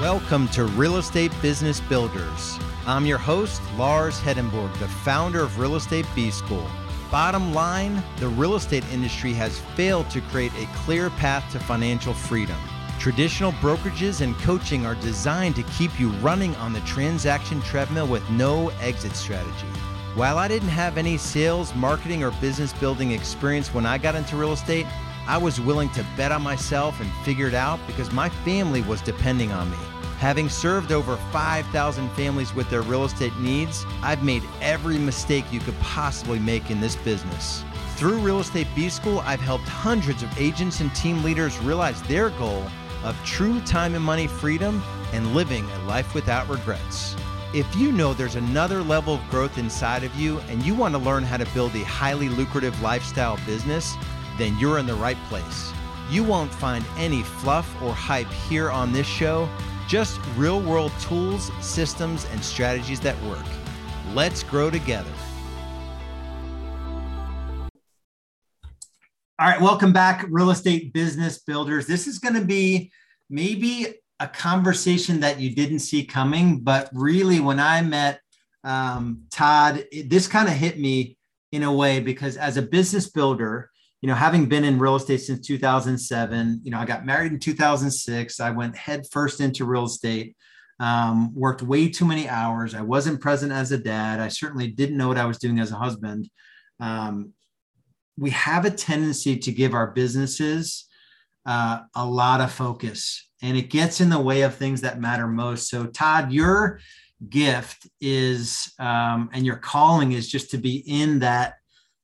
Welcome to Real Estate Business Builders. I'm your host, Lars Hedenborg, the founder of Real Estate B School. Bottom line, the real estate industry has failed to create a clear path to financial freedom. Traditional brokerages and coaching are designed to keep you running on the transaction treadmill with no exit strategy. While I didn't have any sales, marketing, or business building experience when I got into real estate, I was willing to bet on myself and figure it out because my family was depending on me. Having served over 5,000 families with their real estate needs, I've made every mistake you could possibly make in this business. Through Real Estate B School, I've helped hundreds of agents and team leaders realize their goal of true time and money freedom and living a life without regrets. If you know there's another level of growth inside of you and you want to learn how to build a highly lucrative lifestyle business, then you're in the right place. You won't find any fluff or hype here on this show, just real world tools, systems, and strategies that work. Let's grow together. All right, welcome back, real estate business builders. This is going to be maybe a conversation that you didn't see coming, but really, when I met um, Todd, it, this kind of hit me in a way because as a business builder, you know, having been in real estate since 2007, you know, I got married in 2006. I went head first into real estate, um, worked way too many hours. I wasn't present as a dad. I certainly didn't know what I was doing as a husband. Um, we have a tendency to give our businesses uh, a lot of focus, and it gets in the way of things that matter most. So, Todd, your gift is, um, and your calling is just to be in that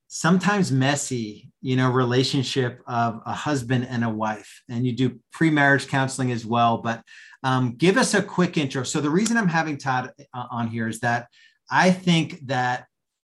sometimes messy you know relationship of a husband and a wife. And you do pre-marriage counseling as well but um, give us a quick intro. So the reason i'm having todd uh, on here is that i think that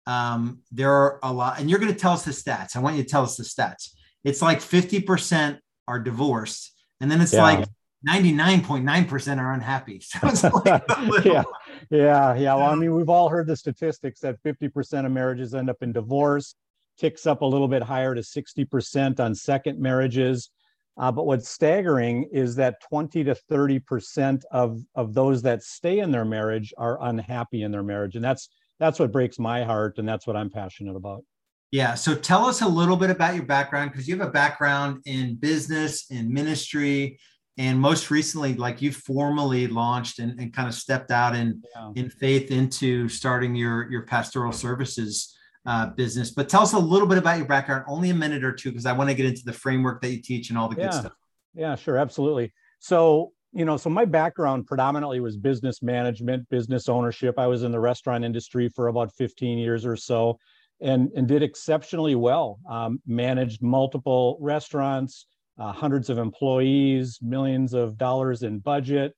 um, there are a lot and you're going to tell us the stats. I want you to tell us the stats. It's like 50% are divorced and then it's yeah. like 99.9% are unhappy. So it's like yeah. Yeah yeah. Well i mean we've all heard the statistics that 50% of marriages end up in divorce ticks up a little bit higher to 60% on second marriages. Uh, but what's staggering is that 20 to 30% of, of those that stay in their marriage are unhappy in their marriage. And that's that's what breaks my heart and that's what I'm passionate about. Yeah. So tell us a little bit about your background because you have a background in business, in ministry, and most recently, like you formally launched and, and kind of stepped out in yeah. in faith into starting your your pastoral services uh, business. But tell us a little bit about your background, only a minute or two, because I want to get into the framework that you teach and all the yeah. good stuff. Yeah, sure, absolutely. So, you know, so my background predominantly was business management, business ownership. I was in the restaurant industry for about 15 years or so, and and did exceptionally well. Um, managed multiple restaurants, uh, hundreds of employees, millions of dollars in budget.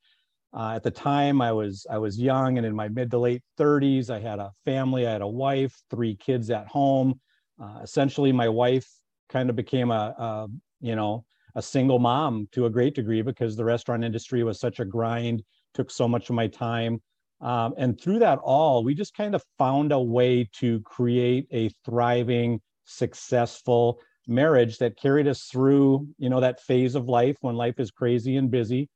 Uh, at the time, I was I was young and in my mid to late 30s. I had a family. I had a wife, three kids at home. Uh, essentially, my wife kind of became a, a you know a single mom to a great degree because the restaurant industry was such a grind, took so much of my time. Um, and through that all, we just kind of found a way to create a thriving, successful marriage that carried us through, you know, that phase of life when life is crazy and busy.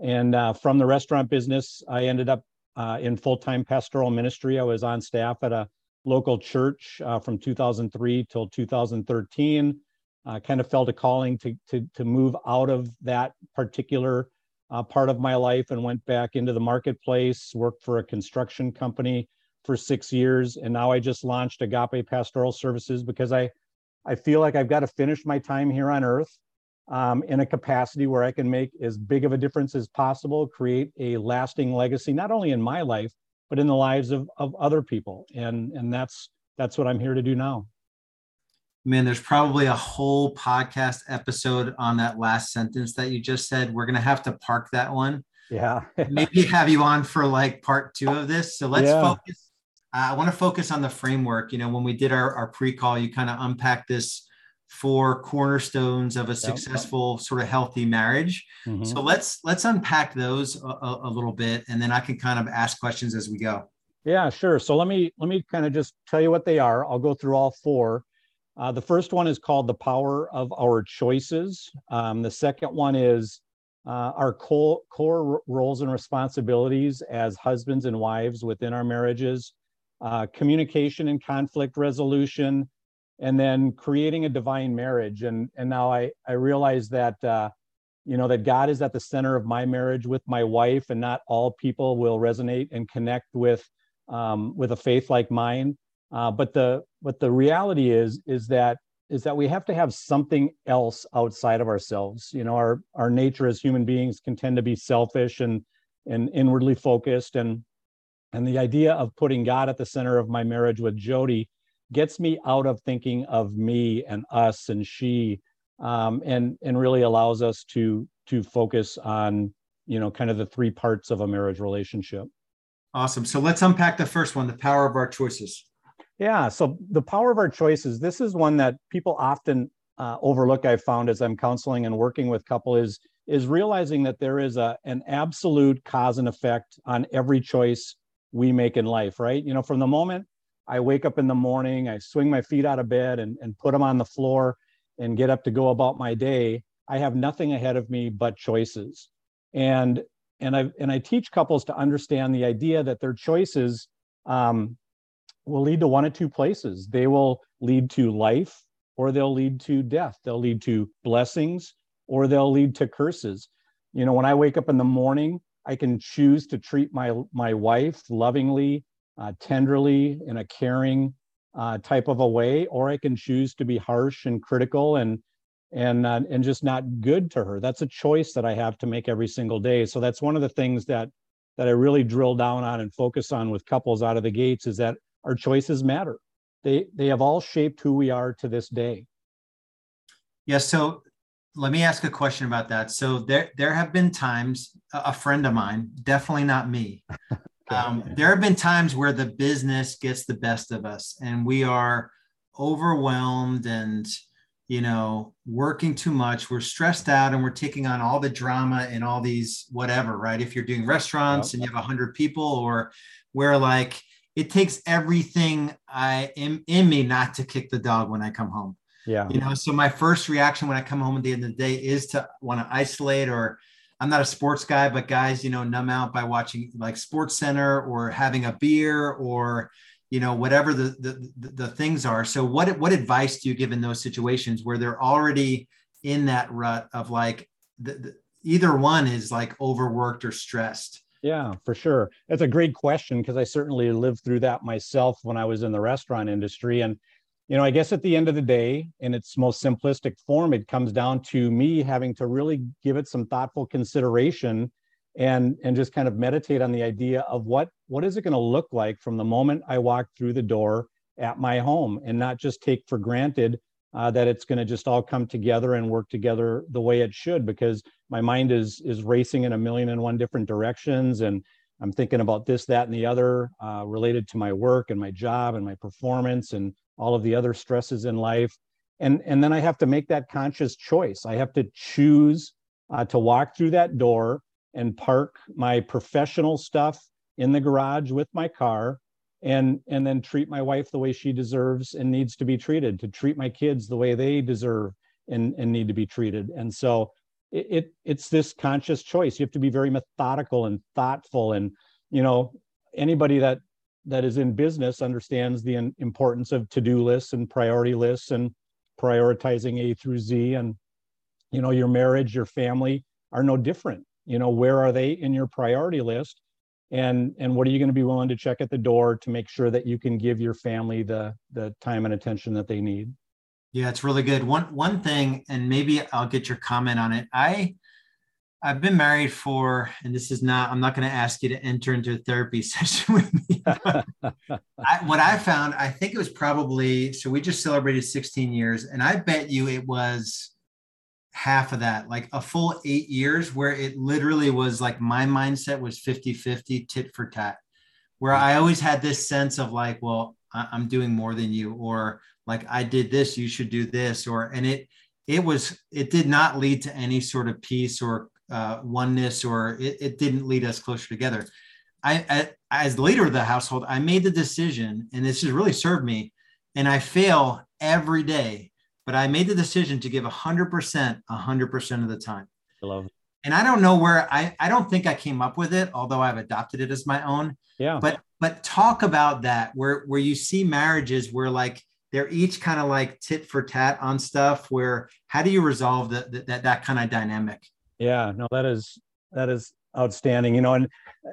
And uh, from the restaurant business, I ended up uh, in full time pastoral ministry. I was on staff at a local church uh, from 2003 till 2013. I kind of felt a calling to, to, to move out of that particular uh, part of my life and went back into the marketplace, worked for a construction company for six years. And now I just launched Agape Pastoral Services because I, I feel like I've got to finish my time here on earth um, in a capacity where I can make as big of a difference as possible, create a lasting legacy, not only in my life, but in the lives of, of other people. And, and that's, that's what I'm here to do now. Man, there's probably a whole podcast episode on that last sentence that you just said. We're going to have to park that one. Yeah. Maybe have you on for like part two of this. So let's yeah. focus. Uh, I want to focus on the framework. You know, when we did our, our pre call, you kind of unpacked this four cornerstones of a successful sort of healthy marriage. Mm-hmm. so let's let's unpack those a, a, little bit and then i can kind of ask questions as we go. Yeah sure. So let me let me kind of just tell you what they are. I'll go through all four. Uh, the first one is called the power of our choices. Um, the second one is uh, our core, core roles and responsibilities as husbands and wives within our marriages, uh, communication and conflict resolution, and then creating a divine marriage. And, and now I, I realize that, uh, you know, that God is at the center of my marriage with my wife, and not all people will resonate and connect with, um, with a faith like mine. Uh, but the but the reality is is that is that we have to have something else outside of ourselves. You know, our our nature as human beings can tend to be selfish and and inwardly focused, and and the idea of putting God at the center of my marriage with Jody gets me out of thinking of me and us and she, um, and and really allows us to to focus on you know kind of the three parts of a marriage relationship. Awesome. So let's unpack the first one: the power of our choices. Yeah. So the power of our choices. This is one that people often uh, overlook. I've found as I'm counseling and working with couple is is realizing that there is a an absolute cause and effect on every choice we make in life. Right. You know, from the moment I wake up in the morning, I swing my feet out of bed and, and put them on the floor and get up to go about my day. I have nothing ahead of me but choices. And and I and I teach couples to understand the idea that their choices um, will lead to one of two places. They will lead to life or they'll lead to death. They'll lead to blessings or they'll lead to curses. You know, when I wake up in the morning, I can choose to treat my my wife lovingly, uh, tenderly, in a caring uh, type of a way, or I can choose to be harsh and critical and and uh, and just not good to her. That's a choice that I have to make every single day. So that's one of the things that that I really drill down on and focus on with couples out of the gates is that our choices matter. They they have all shaped who we are to this day. Yeah. So let me ask a question about that. So there there have been times a friend of mine, definitely not me. Um, there have been times where the business gets the best of us, and we are overwhelmed and you know working too much we're stressed out and we're taking on all the drama and all these whatever right if you're doing restaurants and you have 100 people or where like it takes everything I am in me not to kick the dog when I come home. Yeah. You know, so my first reaction when I come home at the end of the day is to want to isolate or I'm not a sports guy, but guys, you know, numb out by watching like SportsCenter or having a beer or you know whatever the, the the things are. So what what advice do you give in those situations where they're already in that rut of like the, the, either one is like overworked or stressed? Yeah, for sure. That's a great question because I certainly lived through that myself when I was in the restaurant industry. And, you know, I guess at the end of the day, in its most simplistic form, it comes down to me having to really give it some thoughtful consideration and and just kind of meditate on the idea of what what is it going to look like from the moment I walk through the door at my home and not just take for granted uh, that it's going to just all come together and work together the way it should because my mind is is racing in a million and one different directions and i'm thinking about this that and the other uh, related to my work and my job and my performance and all of the other stresses in life. And and then i have to make that conscious choice. I have to choose uh, to walk through that door and park my professional stuff in the garage with my car and and then treat my wife the way she deserves and needs to be treated to treat my kids the way they deserve and, and need to be treated. And so it, it it's this conscious choice. You have to be very methodical and thoughtful. And you know anybody that that is in business understands the importance of to-do lists and priority lists and prioritizing a through z and you know your marriage your family are no different. You know where are they in your priority list? And and what are you going to be willing to check at the door to make sure that you can give your family the the time and attention that they need? Yeah it's really good. One one thing and maybe i'll get your comment on it. I i've been married for and this is not i'm not going to ask you to enter into a therapy session with me. I, what i found i think it was probably so we just celebrated 16 years and i bet you it was half of that, like a full eight years where it literally was like my mindset was 50 50 tit for tat, where I always had this sense of like, well, I'm doing more than you, or like I did this, you should do this, or, and it, it was, it did not lead to any sort of peace or uh, oneness, or it, it didn't lead us closer together. I, I, as the leader of the household, I made the decision, and this has really served me. And I fail every day but I made the decision to give 100%, 100% of the time. I love it. and I don't know where I I don't think I came up with it, although I've adopted it as my own. Yeah. But but talk about that where where you see marriages where like they're each kind of like tit for tat on stuff. Where how do you resolve the, the, that that kind of dynamic? Yeah. No, that is that is outstanding. You know, and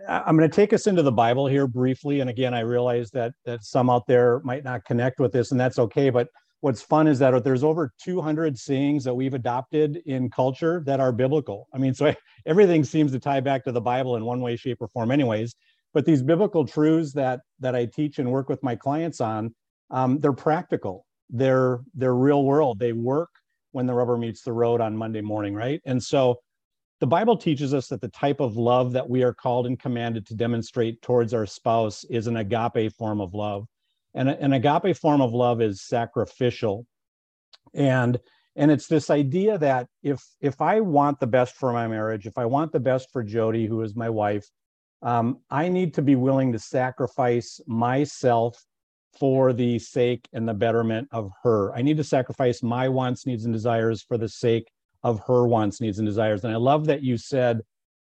I'm going to take us into the Bible here briefly. And again, I realize that that some out there might not connect with this, and that's okay. But what's fun is that there's over 200 sayings that we've adopted in culture that are biblical. I mean, so everything seems to tie back to the Bible in one way, shape, or form, anyways. But these biblical truths that that I teach and work with my clients on, um, they're practical. They're they're real world. They work when the rubber meets the road on Monday morning, right? And so the Bible teaches us that the type of love that we are called and commanded to demonstrate towards our spouse is an agape form of love. And an agape form of love is sacrificial. And and it's this idea that if if I want the best for my marriage, if I want the best for Jody, who is my wife, um, I need to be willing to sacrifice myself for the sake and the betterment of her. I need to sacrifice my wants, needs, and desires for the sake of her wants, needs, and desires. And I love that you said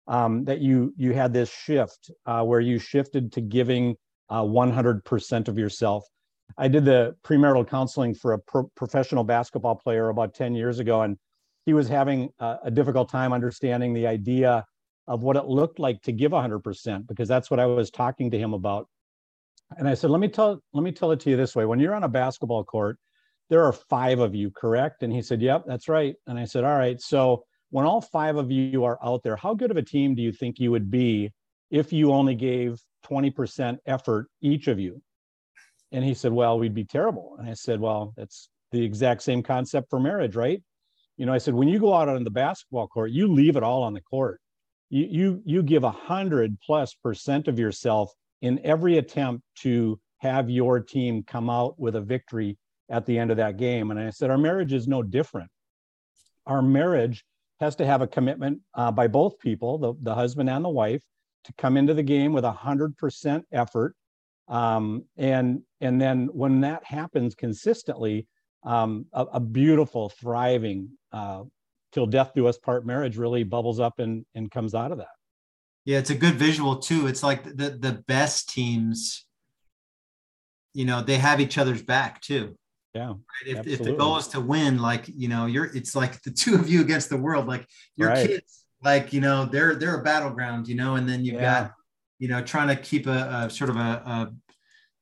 um, that you you had this shift uh, where you shifted to giving uh, 100% of yourself. I did the premarital counseling for a pro- professional basketball player about 10 years ago, and he was having a, a difficult time understanding the idea of what it looked like to give 100% because that's what I was talking to him about. And I said, let me tell let me tell it to you this way: when you're on a basketball court, there are five of you, correct? And he said, Yep, that's right. And I said, All right. So when all five of you are out there, how good of a team do you think you would be if you only gave 20% effort, each of you? And he said, Well, we'd be terrible. And I said, Well, that's the exact same concept for marriage, right? You know, I said, when you go out on the basketball court, you leave it all on the court. You you you give a hundred plus percent of yourself in every attempt to have your team come out with a victory at the end of that game. And I said, our marriage is no different. Our marriage has to have a commitment uh, by both people, the, the husband and the wife, to come into the game with a hundred percent effort. Um, and and then when that happens consistently, um, a, a, beautiful, thriving, uh, till death do us part marriage really bubbles up and, and comes out of that. Yeah, it's a good visual too. It's like the the best teams, you know, they have each other's back too. Yeah. Right? If, if the goal is to win, like, you know, you're it's like the two of you against the world. Like your right. kids, like, you know, they're they're a battleground, you know, and then you've yeah. got, you know, trying to keep a, a sort of a, a,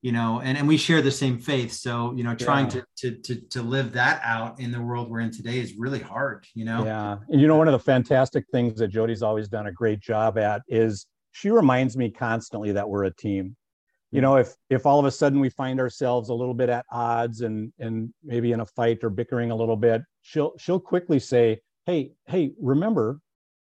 you know, and, and we share the same faith. So, you know, trying yeah. to, to to to live that out in the world we're in today is really hard, you know. Yeah. And you know, one of the fantastic things that Jody's always done a great job at is she reminds me constantly that we're a team you know if if all of a sudden we find ourselves a little bit at odds and and maybe in a fight or bickering a little bit she'll she'll quickly say hey hey remember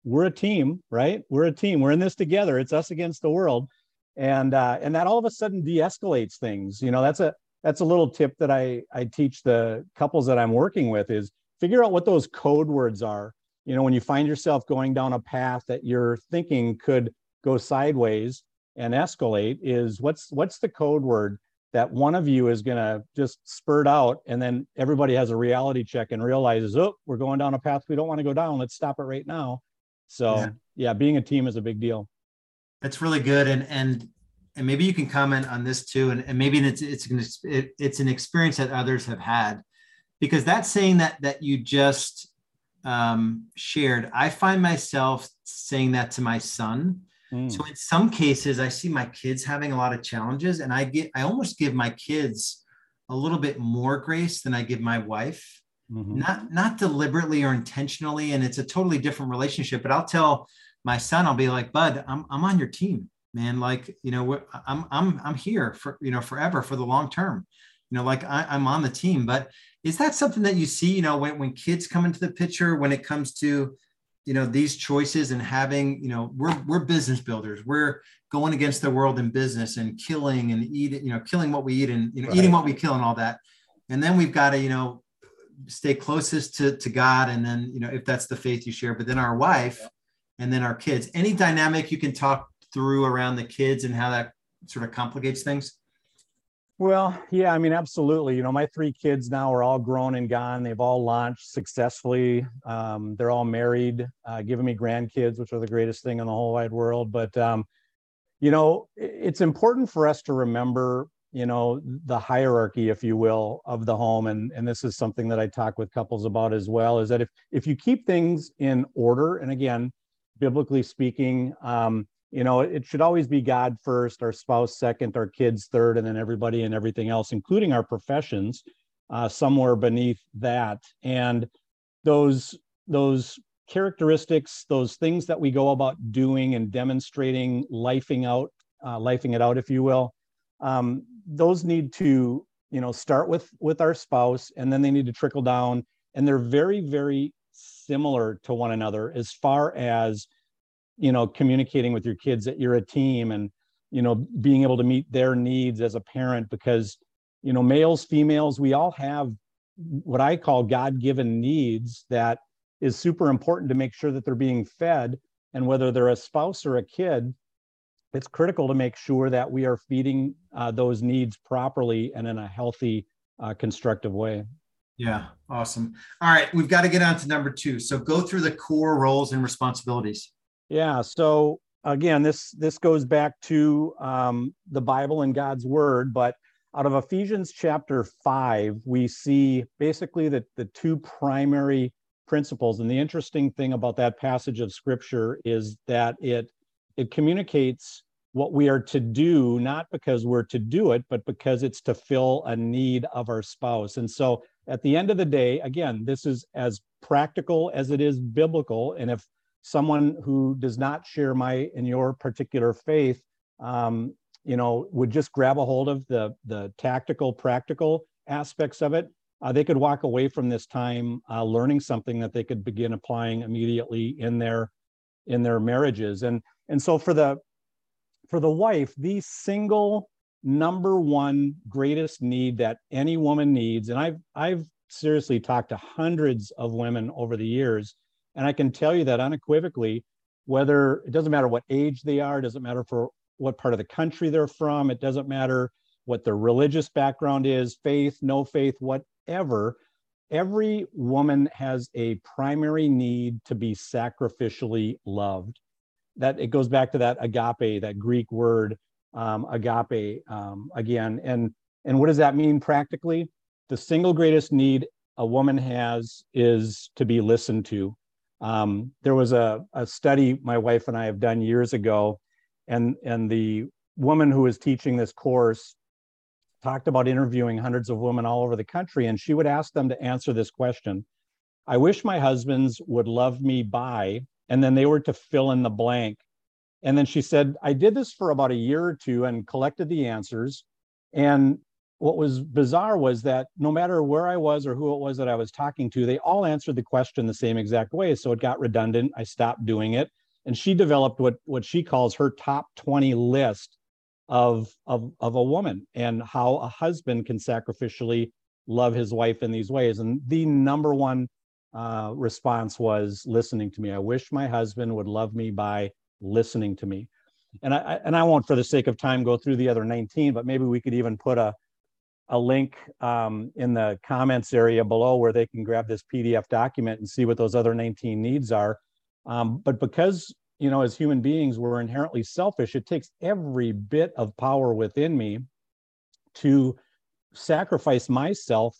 we're a team right? We're a team. We're in this together. It's us against the world. And uh, and that all of a sudden de-escalates things. You know that's a that's a little tip that i i teach the couples that i'm working with is figure out what those code words are. You know when you find yourself going down a path that you're thinking could go sideways and escalate is what's what's the code word that one of you is going to just spurt out and then everybody has a reality check and realizes oh we're going down a path we don't want to go down. Let's stop it right now. So yeah, yeah being a team is a big deal. That's really good. And and and maybe you can comment on this too. And, and maybe it's it's an, it's an experience that others have had. Because that saying that that you just um, shared i find myself saying that to my son Mm. So in some cases, I see my kids having a lot of challenges, and I get I almost give my kids a little bit more grace than I give my wife. Mm-hmm. Not not deliberately or intentionally, and it's a totally different relationship. But I'll tell my son, I'll be like, Bud, I'm I'm on your team, man. Like you know, I'm I'm I'm here for you know forever for the long term. You know, like I, I'm on the team. But is that something that you see? You know, when when kids come into the picture, when it comes to you know these choices and having you know we're we're business builders. We're going against the world in business and killing and eating you know killing what we eat and you know right. eating what we kill and all that. And then we've got to you know stay closest to to god. And then you know if that's the faith you share but then our wife and then our kids. Any dynamic you can talk through around the kids and how that sort of complicates things Well, yeah, I mean, absolutely. You know, my three kids now are all grown and gone. They've all launched successfully. Um, they're all married, uh, giving me grandkids, which are the greatest thing in the whole wide world. But, um, you know, it's important for us to remember, you know, the hierarchy, if you will, of the home. And, and this is something that I talk with couples about as well, is that if, if you keep things in order, and again, biblically speaking, um, you know it should always be god first our spouse second our kids third and then everybody and everything else including our professions uh, somewhere beneath that. And those those characteristics those things that we go about doing and demonstrating lifing out uh, lifing it out if you will um, those need to you know start with with our spouse and then they need to trickle down and they're very very similar to one another as far as you know communicating with your kids that you're a team and you know being able to meet their needs as a parent because you know males females we all have what i call god-given needs that is super important to make sure that they're being fed. And whether they're a spouse or a kid it's critical to make sure that we are feeding uh, those needs properly and in a healthy uh, constructive way. Yeah. Awesome. All right. We've got to get on to number two. So go through the core roles and responsibilities yeah. So again, this this goes back to um, the Bible and God's Word, but out of Ephesians chapter five, we see basically that the two primary principles. And the interesting thing about that passage of Scripture is that it it communicates what we are to do, not because we're to do it, but because it's to fill a need of our spouse. And so at the end of the day, again, this is as practical as it is biblical. And if someone who does not share my and your particular faith um, you know would just grab a hold of the the tactical practical aspects of it uh, they could walk away from this time uh, learning something that they could begin applying immediately in their in their marriages. And and so for the for the wife the single number one greatest need that any woman needs and i've i've seriously talked to hundreds of women over the years and I can tell you that unequivocally, whether it doesn't matter what age they are, it doesn't matter for what part of the country they're from, it doesn't matter what their religious background is, faith, no faith, whatever. Every woman has a primary need to be sacrificially loved. That it goes back to that agape, that Greek word um, agape um, again. And and what does that mean practically? The single greatest need a woman has is to be listened to um, there was a, a study my wife and I have done years ago, and, and the woman who was teaching this course talked about interviewing hundreds of women all over the country, and she would ask them to answer this question I wish my husbands would love me by, and then they were to fill in the blank. And then she said, I did this for about a year or two and collected the answers. And what was bizarre was that no matter where I was or who it was that I was talking to, they all answered the question the same exact way. So it got redundant. I stopped doing it. And she developed what, what she calls her top 20 list of, of, of a woman and how a husband can sacrificially love his wife in these ways. And the number one uh, response was listening to me. I wish my husband would love me by listening to me. And I and I won't, for the sake of time, go through the other 19, but maybe we could even put a a link um, in the comments area below where they can grab this PDF document and see what those other 19 needs are. Um, but because, you know, as human beings, we're inherently selfish, it takes every bit of power within me to sacrifice myself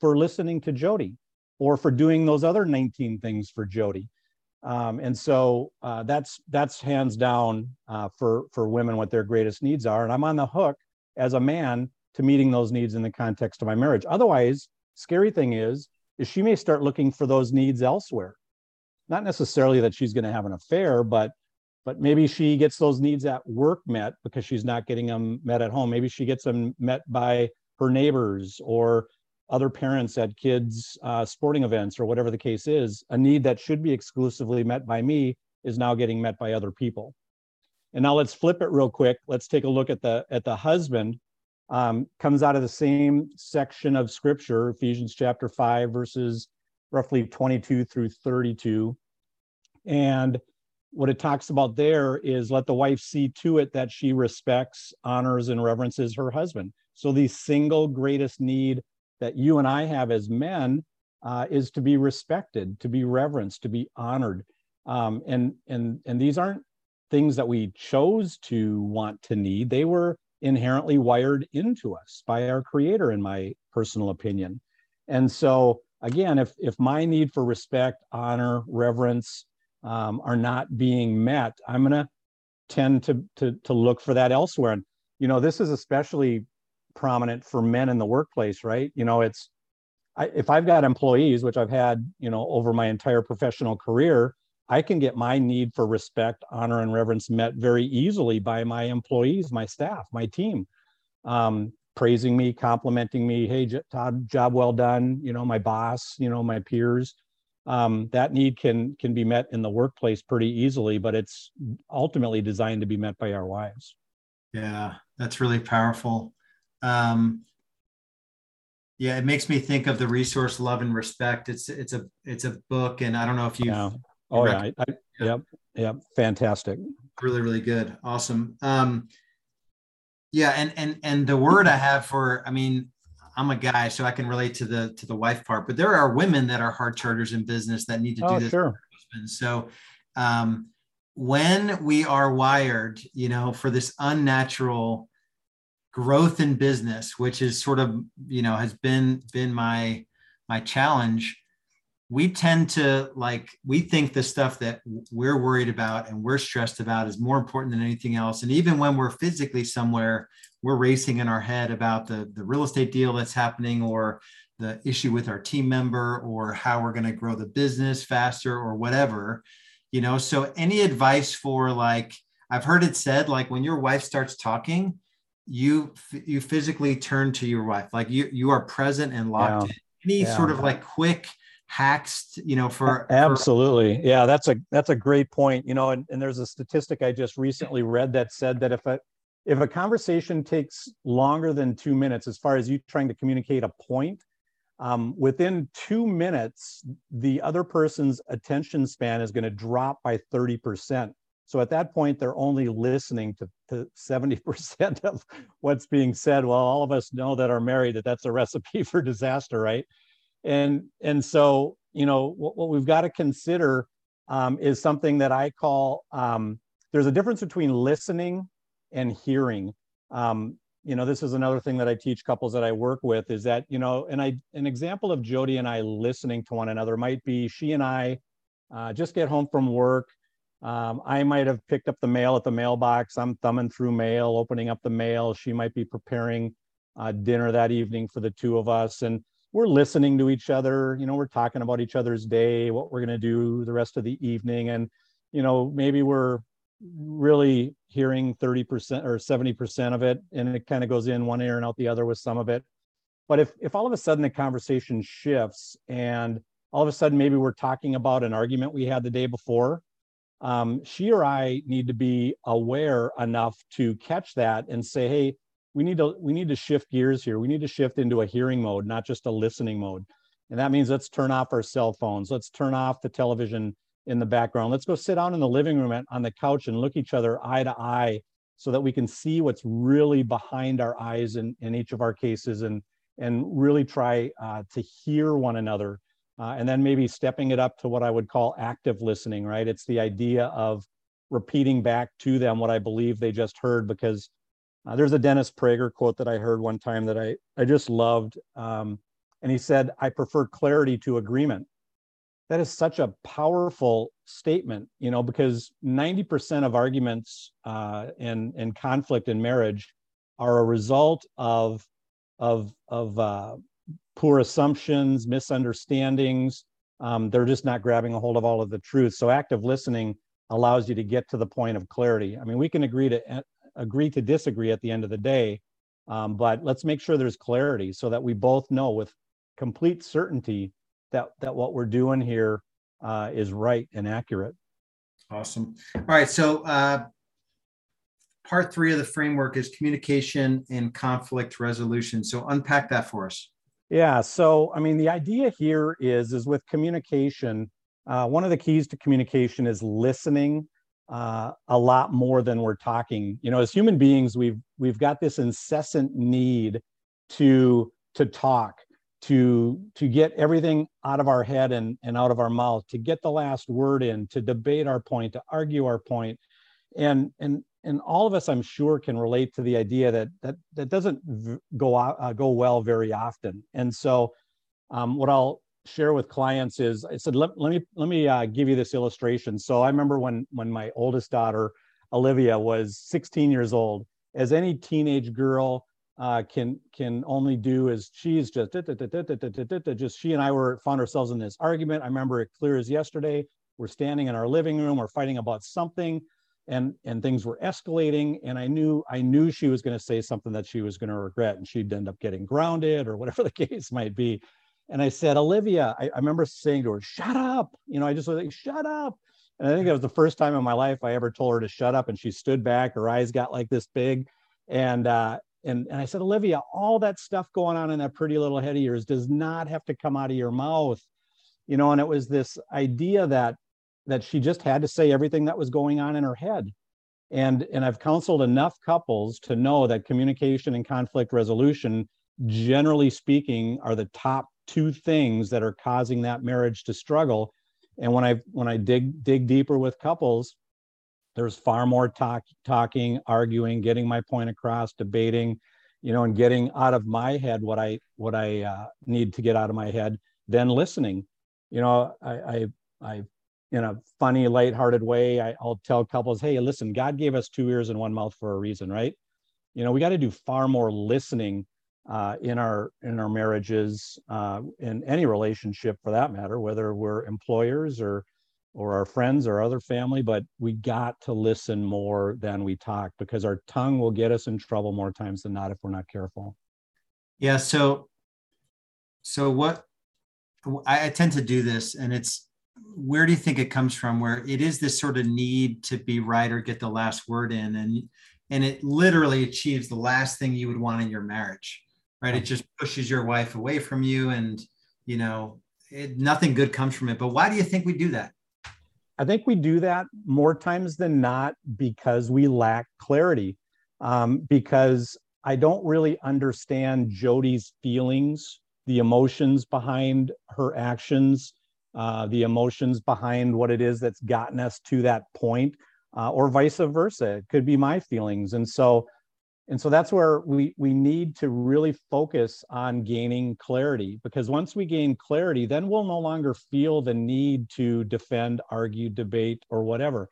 for listening to Jody or for doing those other 19 things for Jody. Um, and so uh, that's that's hands down uh, for for women what their greatest needs are. And I'm on the hook as a man to meeting those needs in the context of my marriage. Otherwise, scary thing is, is she may start looking for those needs elsewhere. Not necessarily that she's going to have an affair, but but maybe she gets those needs at work met because she's not getting them met at home. Maybe she gets them met by her neighbors or other parents at kids' uh, sporting events or whatever the case is. A need that should be exclusively met by me is now getting met by other people. And now let's flip it real quick. Let's take a look at the at the husband um, comes out of the same section of scripture, Ephesians chapter 5, verses roughly 22 through 32. And what it talks about there is let the wife see to it that she respects, honors, and reverences her husband. So the single greatest need that you and I have as men uh, is to be respected, to be reverenced, to be honored. Um, and and and these aren't things that we chose to want to need. They were inherently wired into us by our creator, in my personal opinion. And so again, if if my need for respect, honor, reverence um, are not being met, I'm tend to, to to look for that elsewhere. And you know, this is especially prominent for men in the workplace, right? You know, it's I, if I've got employees, which I've had, you know, over my entire professional career, I can get my need for respect, honor, and reverence met very easily by my employees, my staff, my team, um, praising me, complimenting me. Hey, Todd, job well done. You know, my boss, you know, my peers. Um, that need can can be met in the workplace pretty easily, but it's ultimately designed to be met by our wives. Yeah, that's really powerful. Um, yeah, it makes me think of the resource Love and Respect. It's it's a it's a book, and I don't know if you. Yeah. Oh yeah. I, I, yep. Yep. Fantastic. Really, really good. Awesome. Um, yeah, and and and the word I have for, I mean, I'm a guy, so I can relate to the to the wife part, but there are women that are hard charters in business that need to do oh, this. Sure. So um, when we are wired, you know, for this unnatural growth in business, which is sort of, you know, has been been my my challenge, we tend to like we think the stuff that we're worried about and we're stressed about is more important than anything else. And even when we're physically somewhere, we're racing in our head about the, the real estate deal that's happening or the issue with our team member or how we're going to grow the business faster or whatever. You know, so any advice for like I've heard it said like when your wife starts talking, you you physically turn to your wife like you you are present and locked yeah. in any yeah. sort of like quick hacks you know for absolutely for- yeah that's a that's a great point you know and, and there's a statistic i just recently read that said that if a if a conversation takes longer than two minutes as far as you trying to communicate a point um, within two minutes the other person's attention span is going to drop by 30% so at that point, they're only listening to, to 70% of what's being said. Well, all of us know that are married that that's a recipe for disaster, right? And and so you know what, what we've got to consider um, is something that I call um, there's a difference between listening and hearing. Um, you know, this is another thing that I teach couples that I work with is that you know, and I an example of Jody and I listening to one another might be she and I uh, just get home from work um, I might have picked up the mail at the mailbox. I'm thumbing through mail, opening up the mail. She might be preparing uh, dinner that evening for the two of us. And we're listening to each other. You know, we're talking about each other's day, what we're going to do the rest of the evening. And, you know, maybe we're really hearing 30% or 70% of it. And it kind of goes in one ear and out the other with some of it. But if, if all of a sudden the conversation shifts and all of a sudden maybe we're talking about an argument we had the day before um, she or I need to be aware enough to catch that and say, hey, we need to we need to shift gears here. We need to shift into a hearing mode, not just a listening mode. And that means let's turn off our cell phones. Let's turn off the television in the background. Let's go sit down in the living room on the couch and look each other eye to eye so that we can see what's really behind our eyes in, in each of our cases and and really try uh, to hear one another uh, and then maybe stepping it up to what I would call active listening, right? It's the idea of repeating back to them what I believe they just heard because uh, there's a Dennis Prager quote that I heard one time that I, I just loved. Um, and he said, I prefer clarity to agreement. That is such a powerful statement, you know, because 90% of arguments uh, and, and conflict in marriage are a result of, of, of uh, poor assumptions, misunderstandings. Um, they're just not grabbing a hold of all of the truth. So active listening allows you to get to the point of clarity. I mean, we can agree to agree to disagree at the end of the day, um, but let's make sure there's clarity so that we both know with complete certainty that that what we're doing here uh, is right and accurate. Awesome. All right. So uh, part three of the framework is communication and conflict resolution. So unpack that for us. Yeah. So, I mean, the idea here is is with communication. Uh, one of the keys to communication is listening. Uh, a lot more than we're talking. You know, as human beings, we've we've got this incessant need to to talk, to to get everything out of our head and, and out of our mouth, to get the last word in, to debate our point, to argue our point. And and and all of us, I'm sure, can relate to the idea that that that doesn't go out, uh, go well very often. And so, um, what I'll share with clients is I said, let, let me let me uh, give you this illustration. So I remember when when my oldest daughter Olivia was 16 years old. As any teenage girl uh, can can only do is she's just just she and I were found ourselves in this argument. I remember it clear as yesterday. We're standing in our living room. We're fighting about something, and and things were escalating. And I knew I knew she was going to say something that she was going to regret, and she'd end up getting grounded or whatever the case might be. And I said, Olivia, I, I remember saying to her, shut up. You know, I just was like, shut up. And I think it was the first time in my life I ever told her to shut up. And she stood back, her eyes got like this big. And, uh, and, and I said, Olivia, all that stuff going on in that pretty little head of yours does not have to come out of your mouth. You know, and it was this idea that that she just had to say everything that was going on in her head. And, and I've counseled enough couples to know that communication and conflict resolution, generally speaking, are the top two things that are causing that marriage to struggle. And when i when i dig dig deeper with couples there's far more talk talking arguing getting my point across debating you know and getting out of my head what i what i uh, need to get out of my head than listening. You know i i, I in a funny lighthearted way I, i'll tell couples hey listen god gave us two ears and one mouth for a reason right? You know we got to do far more listening uh, in our in our marriages, uh, in any relationship for that matter, whether we're employers or or our friends or other family. But we got to listen more than we talk because our tongue will get us in trouble more times than not if we're not careful. Yeah. So, so what I, I tend to do this, and it's where do you think it comes from? Where it is this sort of need to be right or get the last word in, and and it literally achieves the last thing you would want in your marriage right? It just pushes your wife away from you, and you know, it, nothing good comes from it. But why do you think we do that? I think we do that more times than not because we lack clarity. Um, because I don't really understand Jody's feelings, the emotions behind her actions, uh, the emotions behind what it is that's gotten us to that point, uh, or vice versa. It could be my feelings. And so and so that's where we we need to really focus on gaining clarity because once we gain clarity then we'll no longer feel the need to defend argue debate or whatever.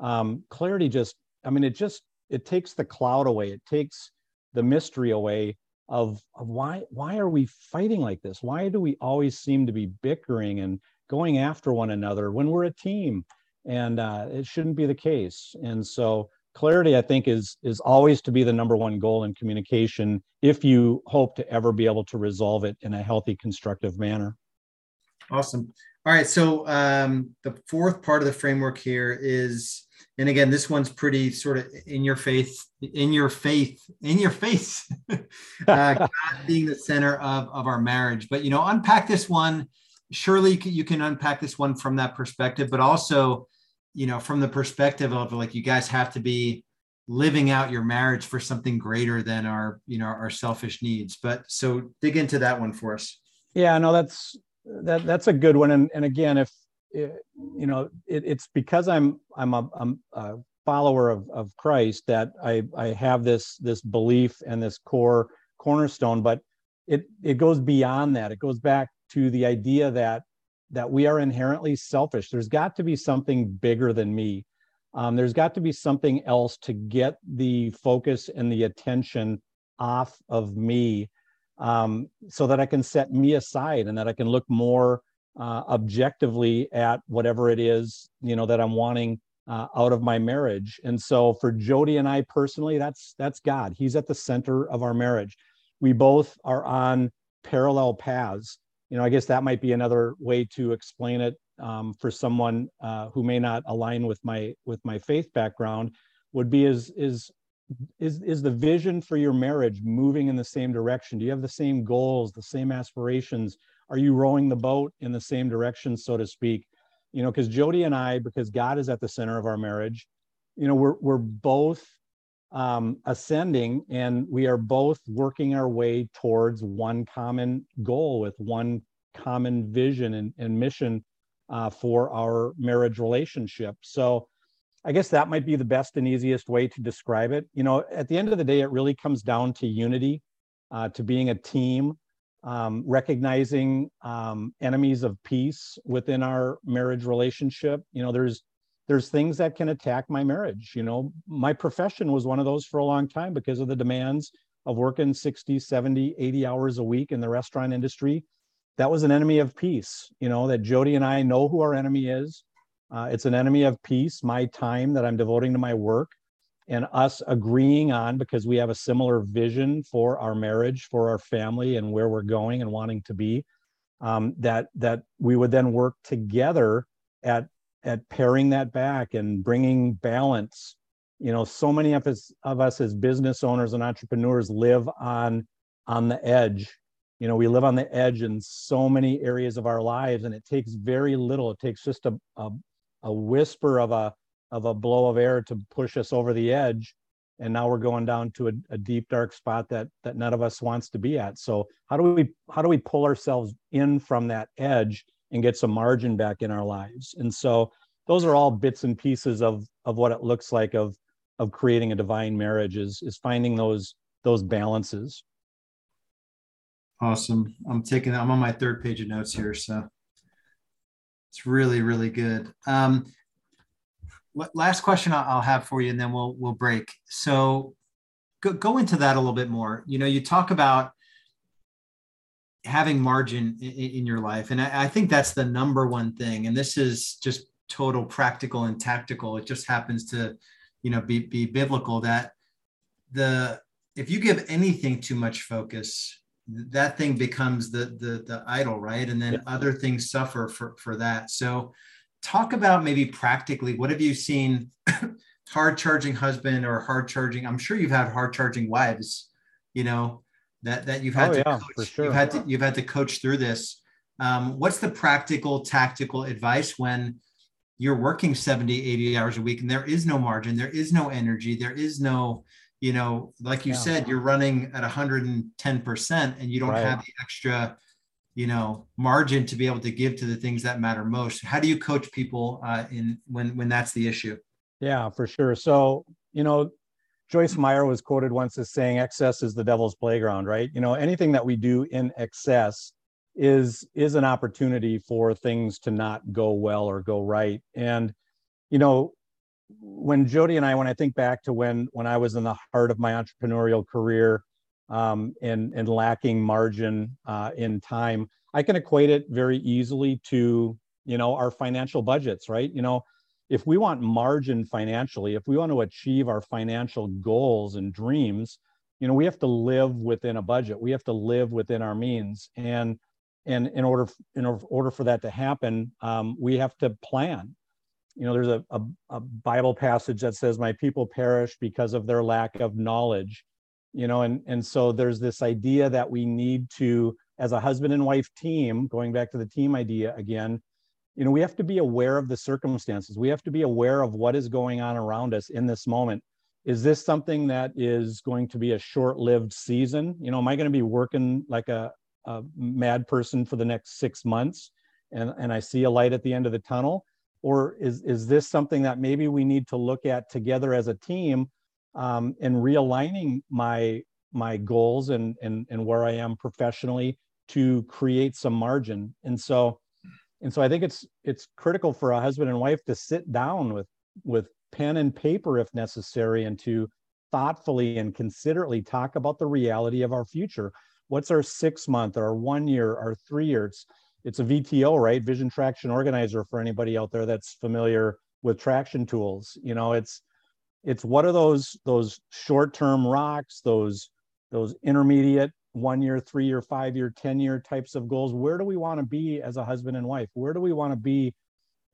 Um, clarity just i mean it just it takes the cloud away. It takes the mystery away of, of why why are we fighting like this? Why do we always seem to be bickering and going after one another when we're a team? And uh, it shouldn't be the case. And so clarity i think is is always to be the number one goal in communication if you hope to ever be able to resolve it in a healthy constructive manner. Awesome. All right so um, the fourth part of the framework here is and again this one's pretty sort of in your faith in your faith in your face uh, God being the center of, of our marriage. But you know unpack this one. Surely you can unpack this one from that perspective but also you know, from the perspective of like you guys have to be living out your marriage for something greater than our, you know, our selfish needs. But so dig into that one for us. Yeah, no, that's that that's a good one. And and again, if it, you know, it, it's because I'm I'm a, I'm a follower of of Christ that I I have this this belief and this core cornerstone, but it it goes beyond that. It goes back to the idea that that we are inherently selfish. There's got to be something bigger than me. Um, there's got to be something else to get the focus and the attention off of me um, so that I can set me aside and that I can look more uh, objectively at whatever it is, you know, that I'm wanting uh, out of my marriage. And so for Jody and I personally, that's that's God. He's at the center of our marriage. We both are on parallel paths you know, I guess that might be another way to explain it um, for someone uh, who may not align with my with my faith background. Would be is is is is the vision for your marriage moving in the same direction? Do you have the same goals, the same aspirations? Are you rowing the boat in the same direction, so to speak? You know, because Jody and I, because God is at the center of our marriage, you know we're we're both um, ascending and we are both working our way towards one common goal with one common vision and, and mission uh, for our marriage relationship. So i guess that might be the best and easiest way to describe it. You know at the end of the day it really comes down to unity uh, to being a team um, recognizing um, enemies of peace within our marriage relationship. You know there's there's things that can attack my marriage you know? My profession was one of those for a long time because of the demands of working 60 70 80 hours a week in the restaurant industry. That was an enemy of peace you know that jody and i know who our enemy is. Uh, it's an enemy of peace my time that i'm devoting to my work and us agreeing on because we have a similar vision for our marriage for our family and where we're going and wanting to be um, that that we would then work together at at paring that back and bringing balance. You know so many of us of us as business owners and entrepreneurs live on on the edge. You know we live on the edge in so many areas of our lives and it takes very little. It takes just a, a, a whisper of a of a blow of air to push us over the edge. And now we're going down to a, a, deep dark spot that that none of us wants to be at. So how do we how do we pull ourselves in from that edge and get some margin back in our lives and so those are all bits and pieces of of what it looks like of of creating a divine marriage is is finding those those balances awesome i'm taking i'm on my third page of notes here so it's really really good um last question I'll have for you, and then we'll we'll break. So, go, go into that a little bit more. You know, you talk about having margin in, in your life, and I, I, think that's the number one thing. And this is just total practical and tactical. It just happens to, you know, be be biblical that the if you give anything too much focus that thing becomes the the the idol right and then yeah. other things suffer for for that so talk about maybe practically what have you seen hard charging husband or hard charging i'm sure you've had hard charging wives you know that that you've had oh, to yeah, coach, sure. you've had to you've had to coach through this um, what's the practical tactical advice when you're working 70 80 hours a week and there is no margin there is no energy there is no you know like you yeah. said you're running at 110% and you don't right. have the extra you know margin to be able to give to the things that matter most how do you coach people uh, in when when that's the issue yeah for sure so you know joyce meyer was quoted once as saying excess is the devil's playground right you know anything that we do in excess is is an opportunity for things to not go well or go right and you know when jody and i when i think back to when when i was in the heart of my entrepreneurial career um, and, and lacking margin uh, in time. I can equate it very easily to, you know, our financial budgets, right? You know, if we want margin financially, if we want to achieve our financial goals and dreams, you know, we have to live within a budget. We have to live within our means. And and in order in order for that to happen, um, we have to plan. You know, there's a, a, a Bible passage that says, "My people perish because of their lack of knowledge." you know and and so there's this idea that we need to as a husband and wife team going back to the team idea again you know we have to be aware of the circumstances. We have to be aware of what is going on around us in this moment. Is this something that is going to be a short-lived season? You know am i going to be working like a, a mad person for the next six months and and i see a light at the end of the tunnel? Or is is this something that maybe we need to look at together as a team um, and realigning my my goals and, and and where I am professionally to create some margin. And so and so I think it's it's critical for a husband and wife to sit down with with pen and paper if necessary and to thoughtfully and considerately talk about the reality of our future. What's our six month, our one year, our three years? It's a VTO, right? Vision Traction Organizer for anybody out there that's familiar with traction tools. You know, it's it's what are those those short-term rocks those those intermediate one year three year five year ten year types of goals. Where do we want to be as a husband and wife? Where do we want to be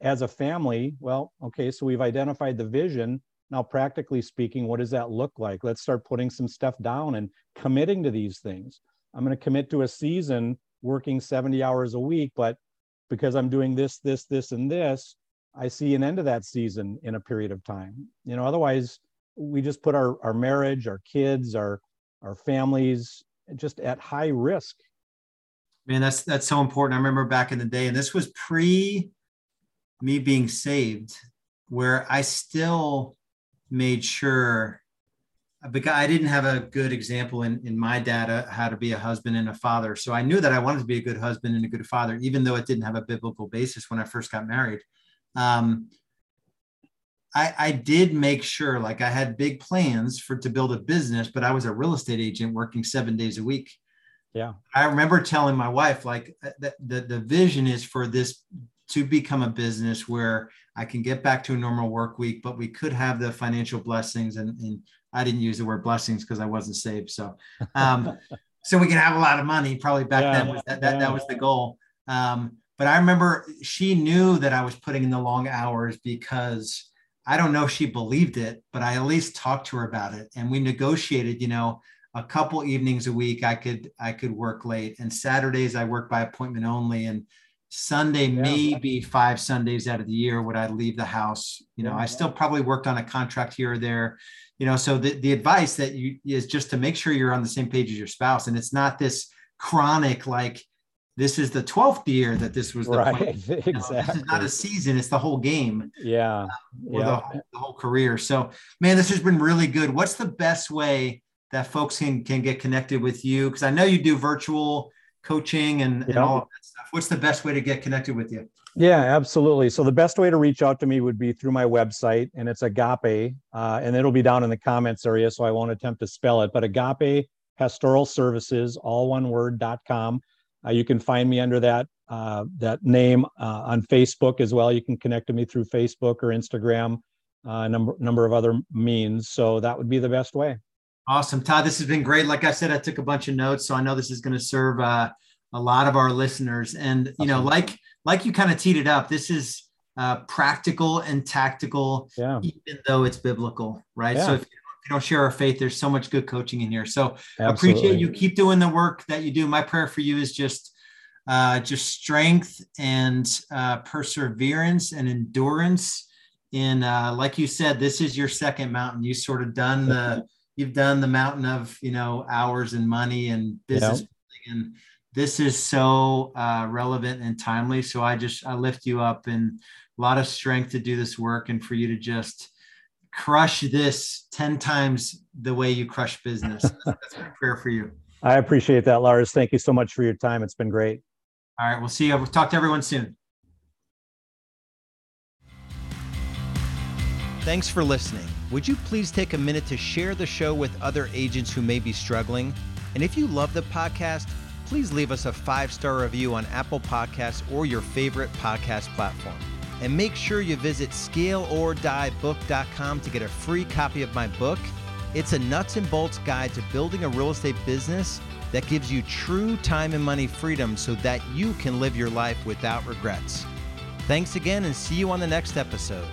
as a family? Well okay so we've identified the vision. Now practically speaking what does that look like? Let's start putting some stuff down and committing to these things. I'm going to commit to a season working 70 hours a week but because i'm doing this this this and this I see an end of that season in a period of time. You know, otherwise we just put our, our marriage, our kids, our our families just at high risk. Man, that's that's so important. I remember back in the day, and this was pre me being saved, where I still made sure because I didn't have a good example in, in my data how to be a husband and a father. So I knew that I wanted to be a good husband and a good father, even though it didn't have a biblical basis when I first got married. Um, I, I did make sure, like I had big plans for to build a business, but I was a real estate agent working seven days a week. Yeah. I remember telling my wife, like uh, the, the, the vision is for this to become a business where I can get back to a normal work week, but we could have the financial blessings. And, and I didn't use the word blessings because I wasn't saved. So, um, so we can have a lot of money. Probably back yeah, then was that, that, yeah. that was the goal. Um, but I remember she knew that I was putting in the long hours because I don't know if she believed it, but I at least talked to her about it. And we negotiated, you know, a couple evenings a week I could I could work late. And Saturdays I work by appointment only. And Sunday, yeah. maybe five Sundays out of the year would I leave the house. You know, yeah. I still probably worked on a contract here or there. You know, so the, the advice that you is just to make sure you're on the same page as your spouse. And it's not this chronic like this is the 12th year that this was the right exactly this is not a season it's the whole game yeah, uh, or yeah. The, whole, the, whole career. So man this has been really good. What's the best way that folks can can get connected with you? Because i know you do virtual coaching and, and all of that stuff. What's the best way to get connected with you? Yeah absolutely. So the best way to reach out to me would be through my website and it's agape uh, and it'll be down in the comments area so i won't attempt to spell it but agape pastoral services all one word dot com. uh, you can find me under that uh, that name uh, on Facebook as well. You can connect to me through Facebook or Instagram, a uh, number number of other means. So that would be the best way. Awesome, Todd. This has been great. Like I said, I took a bunch of notes, so I know this is going to serve uh, a lot of our listeners. And you know, like like you kind of teed it up, this is uh, practical and tactical, yeah. even though it's biblical, right? Yeah. So if you don't share our faith, there's so much good coaching in here. So Absolutely. appreciate you. Keep doing the work that you do. My prayer for you is just uh, just strength and uh, perseverance and endurance. In uh, like you said, this is your second mountain. You sort of done the you've done the mountain of you know hours and money and business, and this is so uh, relevant and timely. So I just I lift you up and a lot of strength to do this work and for you to just crush this 10 times the way you crush business. That's, my prayer for you. I appreciate that, Lars. Thank you so much for your time. It's been great. All right. We'll see you. We'll talk to everyone soon. Thanks for listening. Would you please take a minute to share the show with other agents who may be struggling? And if you love the podcast, please leave us a five star review on Apple Podcasts or your favorite podcast platform. And make sure you visit scaleordiebook.com to get a free copy of my book. It's a nuts and bolts guide to building a real estate business that gives you true time and money freedom so that you can live your life without regrets. Thanks again and see you on the next episode.